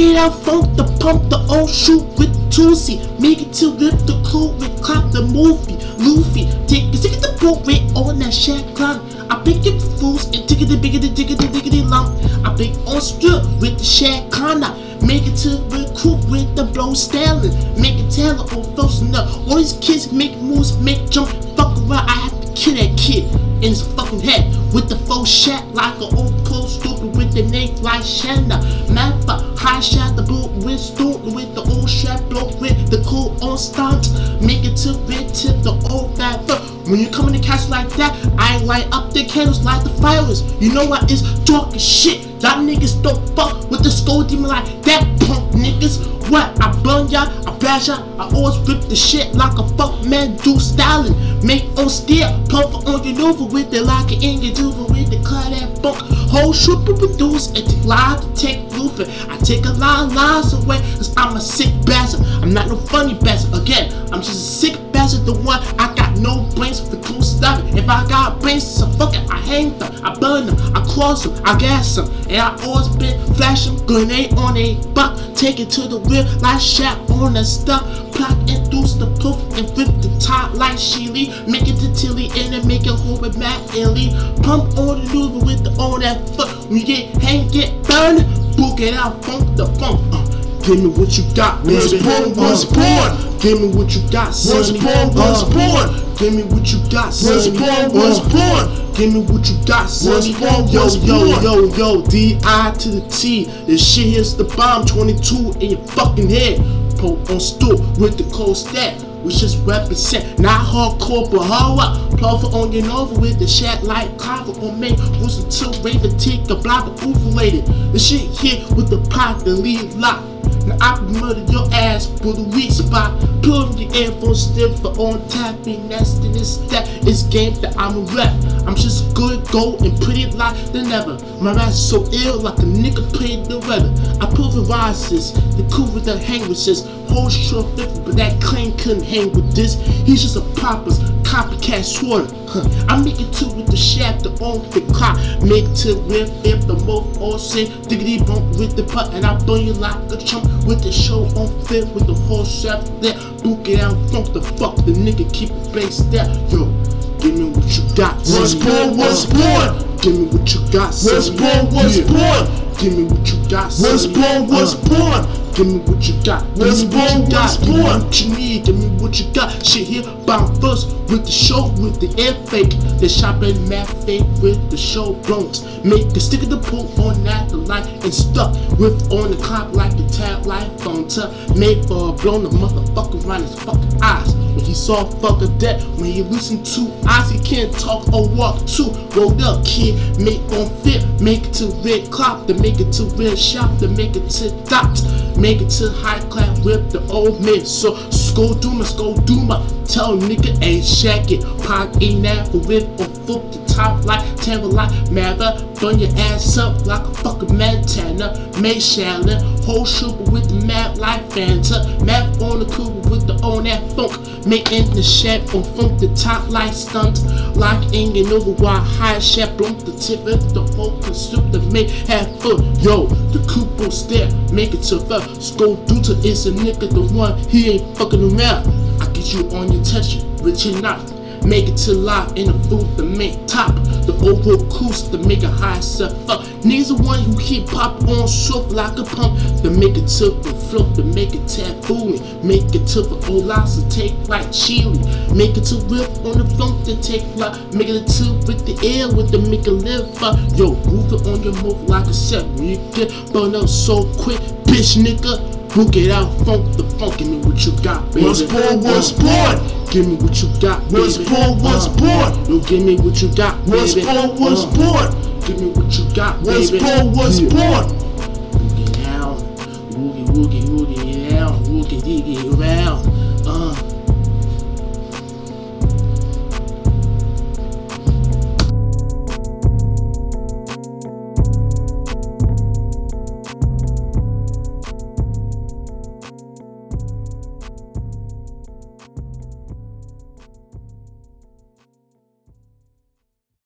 it out, funk the pump, the old shoot with Tusi. Make it to rip the crew with clock the movie. Luffy, take it, take it the boat rate on that shit clown. I pick it fools and ticket the biggity diggity diggity lump. I pick on strip with the share kinda. Make it to recruit with the blow styling. Make it tell the old folks know. All these kids make moves, make jump, fuck around. I have to kill that kid in his fucking head with the faux shot like an old stupid with the name like Shanda. Matter high shot the boot with stupid with the old blow with the cool on stunt. Make it to tip the old fat fuck. When you come in the castle like that, I light up the candles like the fires. You know what is talking shit. Y'all niggas don't fuck with the skull demon like that punk niggas. What? I burn y'all, I blast y'all, I always rip the shit like a fuck man do styling. Make on steel, pump on your Nova with the lock it in your duva with the cut that bunk. Whole shoot produce and take live to take roofing. I take a lot of lies away, cause I'm a sick bastard. I'm not no funny bastard. Again, I'm just a sick bastard, the one I got no brains for the cool stuff. If I got brains, so fuck it, I hang them, I burn them, I cross them, I gas them. And I always been flashing grenade on a buck, take it to the rear like shot on the stuff. Plot induce the proof and flip the top like Sheely. Make it to Tilly and then make it whole with Matt Illy. Pump on the Nuva with the on that foot. We get hang, get burned, book it out, funk the funk. Uh, Give me what you got, baby. What's born, what's born? Give me what you got, What's sonny. born, what's Uh, born? Give me what you got, What's sonny. born, what's Uh, born? Give me what you got, son. sonny. born, yo, what's yo, yo, yo, D-I to the T. This shit here's the bomb, 22 in your fucking head. Pro on stool with the cold stack. We just represent, not hardcore, but hard Plover on your Nova with the shat like cover on me. Was until Raven take a block of overlated. The shit here with the pot, the lead lock. Now I can murder your ass with a weak spot. On your earphones still for on tap. Be nasty this that is game that I'm a rap. I'm just good, go and pretty like than ever. My rap's so ill like a nigga played the weather. I this, the cool with the hang with this. Whole short flip, but that claim couldn't hang with this. He's just a popper's copycat sweater. Huh. I make it to with the shaft, the on the clock. Make to whip if the mouth all say diggity bump with the butt, and I burn you like a chump with the show on fit with the whole shaft there. Book it out, funk the fuck, the nigga keep it bass there. Yo, give me what you got. What's born, what's Uh, born? Give me what you got. What's born, what's born? Give me what you got. What's born, what's Uh, born? Give me what you got. What's me what you born, what's born? what you need. Give me what you got. Shit here bound first with the show with the air fake. The shopping mad fake with the show blunts. Make the stick of the pool on that the light and stuff with on the clock like the tab light phone to make for blown the motherfucker around his fucking eyes. When he saw fucker dead, when he loosened two eyes, he can't talk or walk too. Rolled up, kid, make on fit, make it to red clock, to make it to red shop, to make it to dot, make it to high class whip the old man. So Skull Duma, Skull Duma, tell nigga ain't shack it. Ain't that for whip or foot top like Tampa like Mather, burn your ass up like a fucking Montana, May Shallon, whole shooter with the mad like Fanta, map on the cougar with the on that funk, making the shed on funk the top like stunt, like in and over while high shed blunt the tip of the whole consume the make have fun. Yo, the coupe stare, make it to the Skull Duta is a nigga the one he ain't fucking around. I get you on your touch, rich not. Make it to live in the food, the main top. The overall coast to make a high step up. Niggas the one who keep pop on soft like a pump. To make it to the float, to make it taboo. Make it to the old lives to take like chili. Make it to whip on the funk to take like. Make it to with the air with the make it live up. Yo, move it on your move like a set. Get burned up so quick, bitch nigga. It out, funk the funk, give me what you got, baby. What's born, what's Uh, born? Give me what you got, baby. What's born, what's Uh, born? Yo, give me what you got, baby. What's born, what's Uh, born? Give me what you got, What's baby. born, what's Yeah. born? Boogie down, woogie woogie woogie down, woogie diggy around. Uh,